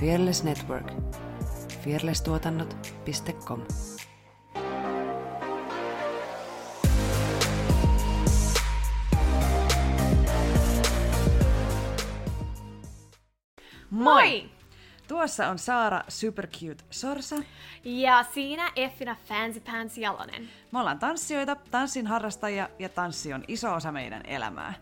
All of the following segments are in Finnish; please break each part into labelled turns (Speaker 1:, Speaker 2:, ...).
Speaker 1: Fearless Network. fearlesstuotannot.com
Speaker 2: Moi!
Speaker 3: Tuossa on Saara Supercute Sorsa.
Speaker 2: Ja siinä Effina Fancy Pants Jalonen.
Speaker 3: Me ollaan tanssijoita, tanssin harrastajia ja tanssi on iso osa meidän elämää.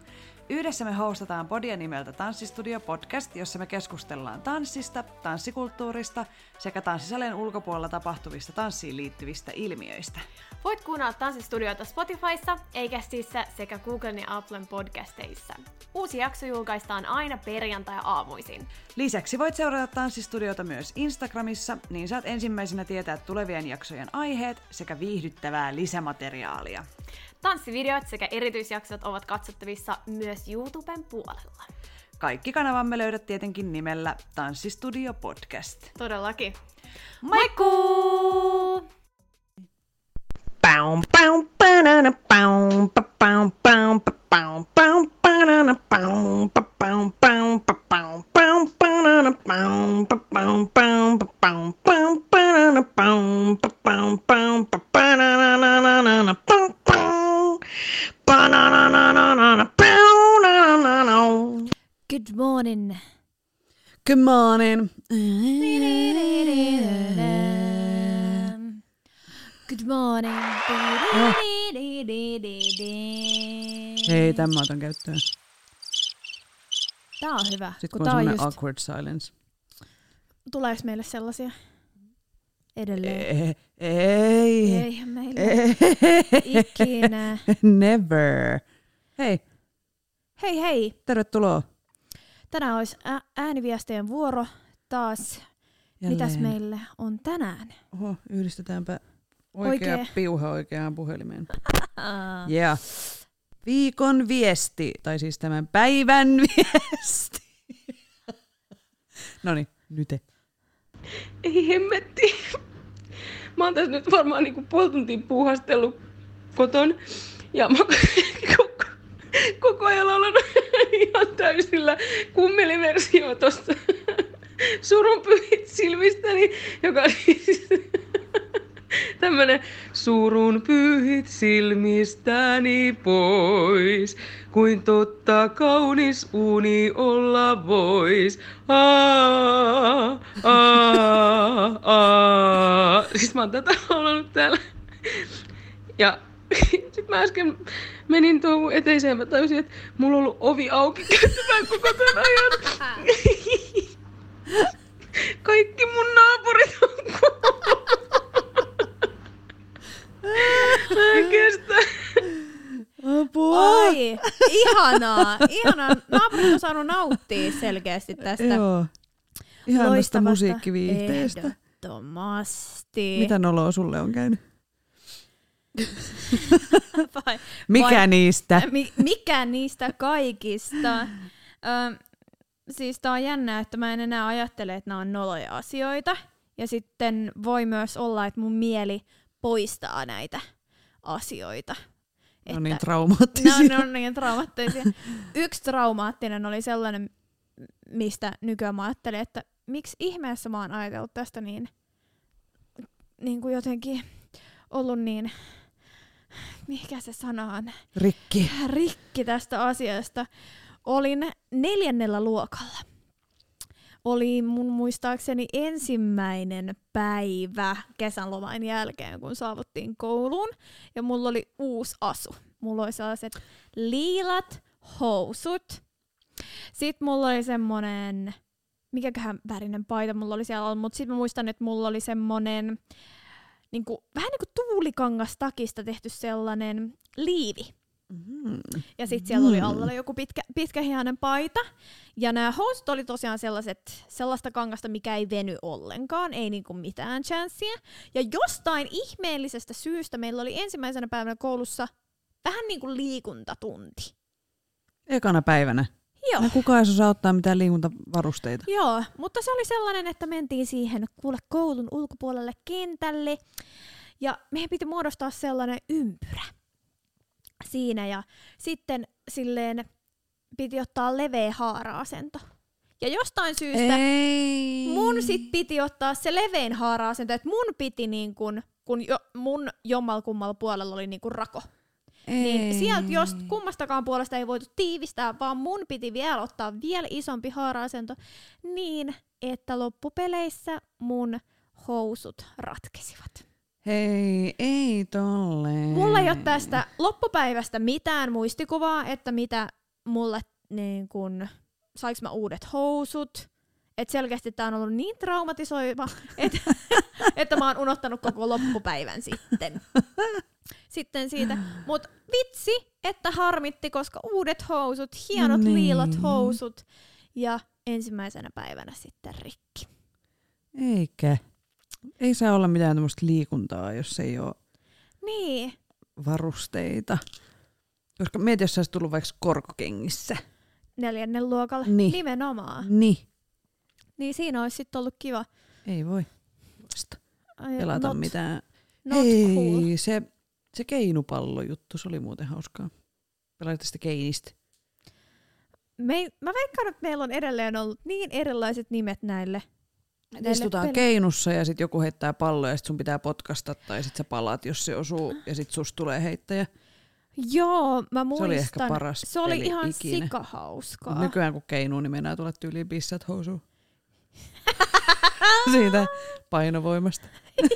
Speaker 3: Yhdessä me hostataan podia nimeltä Tanssistudio Podcast, jossa me keskustellaan tanssista, tanssikulttuurista sekä tanssisalien ulkopuolella tapahtuvista tanssiin liittyvistä ilmiöistä.
Speaker 2: Voit kuunnella Tanssistudioita Spotifyssa, Eikästissä sekä Googlen ja Applen podcasteissa. Uusi jakso julkaistaan aina perjantai-aamuisin.
Speaker 3: Lisäksi voit seurata Tanssistudiota myös Instagramissa, niin saat ensimmäisenä tietää tulevien jaksojen aiheet sekä viihdyttävää lisämateriaalia.
Speaker 2: Tanssivideot sekä erityisjaksot ovat katsottavissa myös YouTuben puolella.
Speaker 3: Kaikki kanavamme löydät tietenkin nimellä Tanssistudio Podcast.
Speaker 2: Todellakin. Moikkuu!
Speaker 4: Bow, bow, banana, bow, ba, bow, bow, ba,
Speaker 5: morning.
Speaker 3: Hei, tämä otan käyttöön.
Speaker 5: Tää on hyvä.
Speaker 3: Sitten
Speaker 5: kun
Speaker 3: kun on
Speaker 5: tää on
Speaker 3: semmoinen
Speaker 5: just,
Speaker 3: awkward silence.
Speaker 5: tuleeko meille sellaisia edelleen?
Speaker 3: Ei. Ei.
Speaker 5: Eihän meillä
Speaker 3: Ei.
Speaker 5: ikinä.
Speaker 3: Never. Hei,
Speaker 5: Hei hei,
Speaker 3: tervetuloa.
Speaker 5: tänään olisi ä- ääniviestien vuoro taas. Mitäs
Speaker 3: Jälleen.
Speaker 5: meille on tänään?
Speaker 3: Oho, yhdistetäänpä oikea,
Speaker 5: Oikea.
Speaker 3: piuha oikeaan puhelimeen.
Speaker 5: Uh,
Speaker 3: Yeah. Viikon viesti, tai siis tämän päivän viesti. Noniin, nyt.
Speaker 6: Ei hemmetti. Mä oon tässä nyt varmaan niinku puoli tuntia puuhastellut koton. Ja mä koko, koko ajan olen ihan täysillä kummeliversio tosta surun pyhit silmistäni, joka siis tämmönen surun pyhit silmistäni pois, kuin totta kaunis uni olla vois. Aa, aa, aa. Siis mä oon tätä laulanut täällä. Ja sit mä äsken menin tuohon eteiseen, mä tajusin, että mulla on ollut ovi auki käyttämään koko tämän ajan. Kaikki mun naapurit on kuollut. Mä en kestä.
Speaker 3: Apua.
Speaker 5: Ai, ihanaa, ihanaa. Naapurit on saanut nauttia selkeästi tästä
Speaker 3: Joo. Ihanasta musiikkiviihteestä.
Speaker 5: Ehdottomasti.
Speaker 3: Mitä noloa sulle on käynyt?
Speaker 5: Vai,
Speaker 3: Mikä
Speaker 5: vai-
Speaker 3: niistä?
Speaker 5: Mi- mikä niistä kaikista? Ö, siis tää on jännä, että mä en enää ajattele, että nämä on noloja asioita. Ja sitten voi myös olla, että mun mieli poistaa näitä asioita.
Speaker 3: No niin
Speaker 5: Että-
Speaker 3: traumaattisia.
Speaker 5: ne on, ne on niin traumaattisia. Yksi traumaattinen oli sellainen, mistä nykyään mä ajattelin, että miksi ihmeessä mä oon ajatellut tästä niin, niin kuin jotenkin ollut niin, mikä se sana on,
Speaker 3: Rikki.
Speaker 5: rikki tästä asiasta. Olin neljännellä luokalla. Oli mun muistaakseni ensimmäinen päivä kesänloman jälkeen, kun saavuttiin kouluun. Ja mulla oli uusi asu. Mulla oli sellaiset liilat housut. Sitten mulla oli semmonen, mikäköhän värinen paita mulla oli siellä, mutta sitten mä muistan, että mulla oli semmonen, niinku, vähän niin kuin tuulikangas takista tehty sellainen liivi. Ja sitten siellä oli
Speaker 3: Mm.
Speaker 5: alla joku pitkä, pitkähihainen paita. Ja nämä housut oli tosiaan sellaiset, sellaista kangasta, mikä ei veny ollenkaan, ei niinku mitään chanssia. Ja jostain ihmeellisestä syystä meillä oli ensimmäisenä päivänä koulussa vähän niin kuin liikuntatunti.
Speaker 3: Ekana päivänä.
Speaker 5: Joo.
Speaker 3: No kukaan ei osaa ottaa mitään liikuntavarusteita.
Speaker 5: Joo, mutta se oli sellainen, että mentiin siihen kuule koulun ulkopuolelle kentälle ja meidän piti muodostaa sellainen ympyrä siinä ja sitten silleen piti ottaa leveä haara-asento. Ja jostain syystä
Speaker 3: Ei.
Speaker 5: mun sit piti ottaa se levein haara-asento, että mun piti niin kun, kun jo, mun jommal puolella oli niin kun rako. Niin sieltä jos kummastakaan puolesta ei voitu tiivistää, vaan mun piti vielä ottaa vielä isompi haara-asento niin, että loppupeleissä mun housut ratkesivat.
Speaker 3: Hei, ei tolleen.
Speaker 5: Mulla ei ole tästä loppupäivästä mitään muistikuvaa, että mitä mulle niin kun, saiks mä uudet housut. Et selkeästi tää on ollut niin traumatisoiva, että, että mä oon unohtanut koko loppupäivän sitten. Sitten siitä. Mut vitsi, että harmitti, koska uudet housut, hienot
Speaker 3: No niin.
Speaker 5: liilat housut ja ensimmäisenä päivänä sitten rikki.
Speaker 3: Eikä. Ei saa olla mitään tämmöistä liikuntaa, jos ei ole
Speaker 5: Niin,
Speaker 3: varusteita. Koska mieti, jos sä tullut vaikka korkokengissä.
Speaker 5: neljännen luokalla.
Speaker 3: Niin.
Speaker 5: Nimenomaan.
Speaker 3: Niin.
Speaker 5: Niin siinä olisi sitten ollut kiva.
Speaker 3: Ei voi
Speaker 5: Ai,
Speaker 3: pelata
Speaker 5: not,
Speaker 3: mitään.
Speaker 5: Not
Speaker 3: Hei,
Speaker 5: cool.
Speaker 3: se, se keinupallo-juttu, se oli muuten hauskaa. Pelaatte sitä keinistä.
Speaker 5: Me, mä veikkaan, että meillä on edelleen ollut niin erilaiset nimet näille. Näille
Speaker 3: Istutaan keinussa ja sitten joku heittää palloa ja sitten sun pitää potkasta tai sitten sä palaat, jos se osuu ja sitten susta tulee heittäjä.
Speaker 5: Joo, mä
Speaker 3: Se
Speaker 5: muistan.
Speaker 3: oli ehkä paras
Speaker 5: Se oli ihan
Speaker 3: ikinä.
Speaker 5: sikahauskaa.
Speaker 3: Mut nykyään kun keinuu, niin mennään tulla tyyliin pissat housuun. Siitä painovoimasta.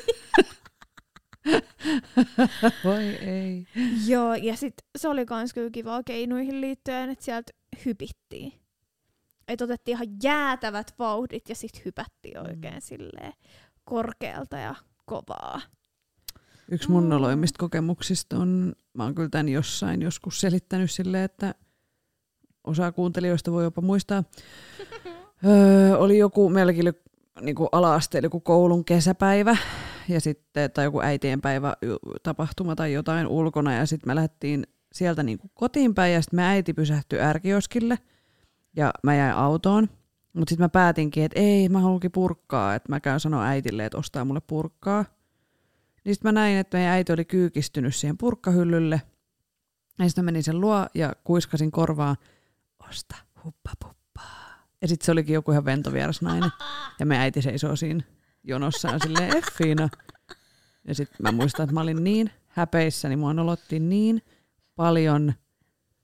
Speaker 3: Voi ei.
Speaker 5: Joo, ja sit se oli kans kyllä kivaa keinuihin liittyen, että sieltä hypittiin. Et otettiin ihan jäätävät vauhdit ja sit hypättiin oikein mm. silleen korkealta ja kovaa.
Speaker 3: Yksi mun noloimmista kokemuksista on, mä oon kyllä tän jossain joskus selittänyt silleen, että osa kuuntelijoista voi jopa muistaa. Öö, oli joku, meilläkin oli niin ala-asteella joku koulun kesäpäivä ja sitten, tai joku äitienpäivä tapahtuma tai jotain ulkona ja sitten me lähdettiin sieltä niin kuin kotiin päin ja sitten me äiti pysähtyi ärkioskille ja mä jäin autoon. Mutta sitten mä päätinkin, että ei, mä haluankin purkkaa, että mä käyn sanoa äitille, että ostaa mulle purkkaa. Niin sitten mä näin, että meidän äiti oli kyykistynyt siihen purkkahyllylle. Ja sitten mä menin sen luo ja kuiskasin korvaa, osta huppapuppaa. Ja sitten se olikin joku ihan ventovieras nainen. Ja meidän äiti seisoo siinä jonossa ja silleen Effiina. Ja sitten mä muistan, että mä olin niin häpeissä, niin mua nolotti niin paljon.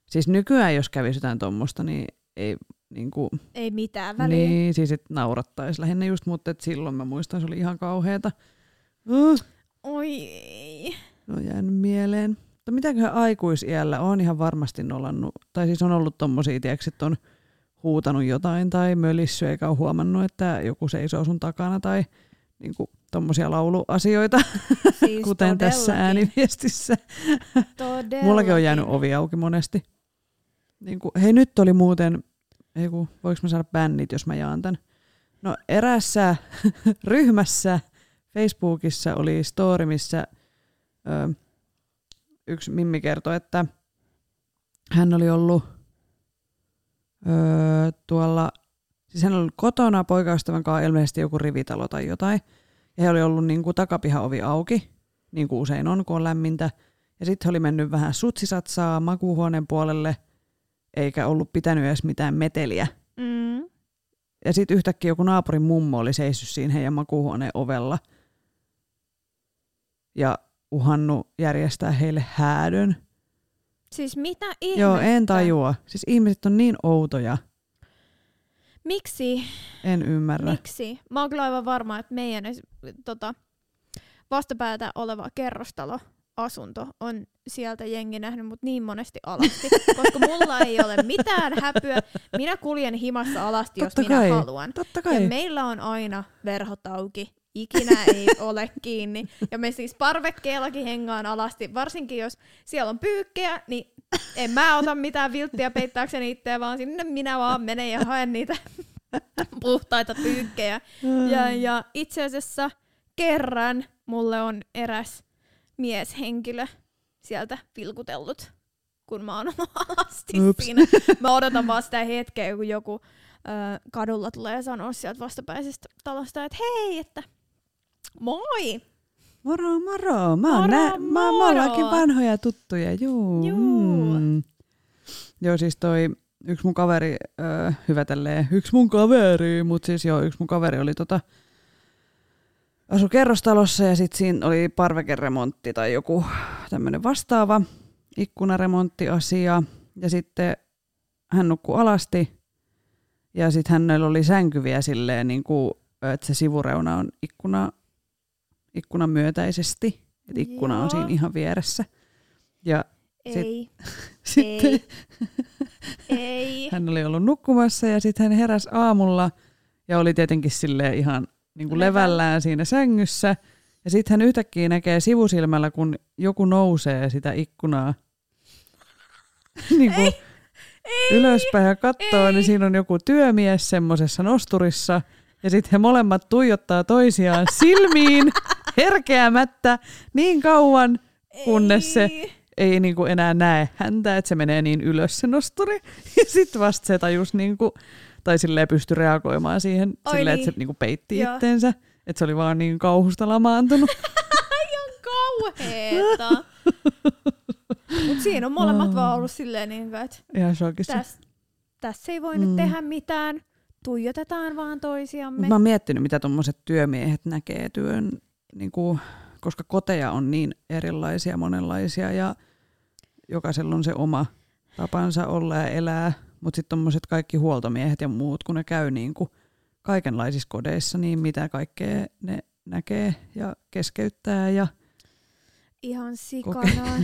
Speaker 3: Siis nykyään, jos kävisi jotain tuommoista, niin ei niin kuin,
Speaker 5: Ei mitään väliä.
Speaker 3: niin, siis et naurattaisi lähinnä just, mutta et silloin mä muistan, se oli ihan kauheata. Uh,
Speaker 5: Oi ei.
Speaker 3: No jäänyt mieleen. Mutta mitäköhän aikuisiällä on ihan varmasti nolannut, tai siis on ollut tommosia, tiedätkö, että on huutanut jotain tai mölissyt eikä ole huomannut, että joku seisoo sun takana tai niinku tommosia lauluasioita,
Speaker 5: Siis
Speaker 3: kuten tässä
Speaker 5: todellakin.
Speaker 3: ääniviestissä.
Speaker 5: Todellakin.
Speaker 3: Mullakin on jäänyt ovi auki monesti. Niinku, hei nyt oli muuten, ei kun, voiko mä saada bännit, jos mä jaan tän? No erässä ryhmässä Facebookissa oli story, missä ö, yksi Mimmi kertoi, että hän oli ollut ö, tuolla, siis hän oli kotona poikaystävän kanssa ilmeisesti joku rivitalo tai jotain. Ja he oli ollut niin kuin takapihaovi auki, niin kuin usein on, kun on lämmintä. Ja sitten oli mennyt vähän sutsisatsaa makuuhuoneen puolelle, eikä ollut pitänyt edes mitään meteliä.
Speaker 5: Mm.
Speaker 3: Ja sitten yhtäkkiä joku naapurin mummo oli seissyt siinä heidän makuuhuoneen ovella ja uhannut järjestää heille häädön.
Speaker 5: Siis mitä ihmettä?
Speaker 3: Joo, en tajua. Siis ihmiset on niin outoja.
Speaker 5: Miksi?
Speaker 3: En ymmärrä.
Speaker 5: Miksi? Mä oon kyllä aivan varma, että meidän tota, vastapäätä oleva kerrostalo asunto on sieltä jengi nähnyt mut niin monesti alasti, koska mulla ei ole mitään häpyä. Minä kuljen himassa alasti, jos
Speaker 3: Totta
Speaker 5: minä
Speaker 3: kai.
Speaker 5: haluan.
Speaker 3: Totta
Speaker 5: Ja
Speaker 3: kai.
Speaker 5: meillä on aina verhot auki. Ikinä ei ole kiinni. Ja me siis parvekkeellakin hengaan alasti. Varsinkin jos siellä on pyykkejä, niin en mä ota mitään vilttiä peittääkseni itseä, vaan sinne minä vaan menen ja haen niitä puhtaita pyykkejä. Ja, ja itse asiassa kerran mulle on eräs mieshenkilö sieltä vilkutellut, kun mä oon alasti
Speaker 3: Ups.
Speaker 5: siinä. Mä odotan vaan sitä hetkeä, kun joku ö, kadulla tulee sanoa sieltä vastapäisestä talosta, että hei, että moi!
Speaker 3: Moro, moro. Mä oon
Speaker 5: Moro,
Speaker 3: nä- mä, me
Speaker 5: moro.
Speaker 3: ollaankin vanhoja tuttuja, juu.
Speaker 5: Juu.
Speaker 3: Mm. Joo, siis toi yksi mun kaveri, öö, hyvä tälleen, yksi mun kaveri, mutta siis joo, yksi mun kaveri oli tota, asu kerrostalossa ja sitten siinä oli parvekeremontti tai joku tämmöinen vastaava ikkunaremonttiasia. Ja sitten hän nukkui alasti ja sitten hänellä oli sänkyviä silleen, niin kuin, että se sivureuna on ikkuna, ikkunan myötäisesti. Että ikkuna
Speaker 5: Joo.
Speaker 3: on siinä ihan vieressä. Ja
Speaker 5: Ei,
Speaker 3: sitten
Speaker 5: ei.
Speaker 3: hän oli ollut nukkumassa ja sitten hän heräsi aamulla ja oli tietenkin sille ihan niin kuin
Speaker 5: Levällä.
Speaker 3: levällään siinä sängyssä. Ja sitten hän yhtäkkiä näkee sivusilmällä, kun joku nousee sitä ikkunaa niin kuin ylöspäin ja katsoo, niin siinä on joku työmies semmoisessa nosturissa. Ja sitten he molemmat tuijottaa toisiaan silmiin herkeämättä niin kauan, kunnes se
Speaker 5: Ei.
Speaker 3: ei niinku enää näe häntä, että se menee niin ylös se nosturi. Ja sitten vasta se tajus, niinku, tai silleen pystyi reagoimaan siihen,
Speaker 5: Ai
Speaker 3: silleen,
Speaker 5: niin.
Speaker 3: että se niinku peitti
Speaker 5: Joo.
Speaker 3: itteensä. Että se oli vaan niin kauhusta lamaantunut.
Speaker 5: Ihan kauheeta. Mut siinä on molemmat vaan ollut silleen, niin että
Speaker 3: Ihan shokissa.
Speaker 5: tässä täs ei voi nyt
Speaker 3: Mm.
Speaker 5: tehdä mitään. Tuijotetaan vaan toisiamme.
Speaker 3: Mut Mä oon miettinyt, mitä tuommoiset työmiehet näkee työn, niinku, koska koteja on niin erilaisia, monenlaisia ja jokaisella on se oma tapansa olla ja elää. Mutta sitten tuommoiset kaikki huoltomiehet ja muut, kun ne käy niinku kaikenlaisissa kodeissa, niin mitä kaikkea ne näkee ja keskeyttää. Ja
Speaker 5: Ihan sikana.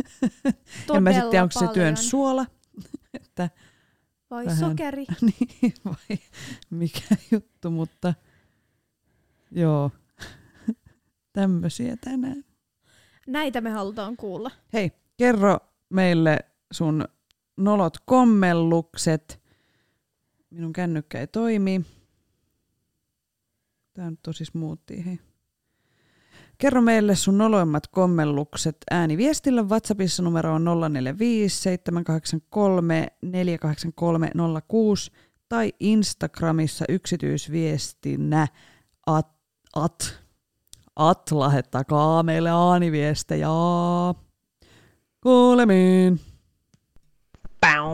Speaker 3: en mä sitten tiedä, onko se työn suola että,
Speaker 5: Vai
Speaker 3: vähän.
Speaker 5: sokeri.
Speaker 3: niin, vai mikä juttu, mutta joo, tämmöisiä tänään.
Speaker 5: Näitä me halutaan kuulla.
Speaker 3: Hei, kerro meille sun nolot kommellukset. Minun kännykkä ei toimi. Tämä nyt smoothie, hei. Kerro meille sun noloimmat kommellukset ääniviestillä. WhatsAppissa numero on 045 783 483 tai Instagramissa yksityisviestinä at, at, at lähettäkaa meille ääniviestejä. Kuulemiin.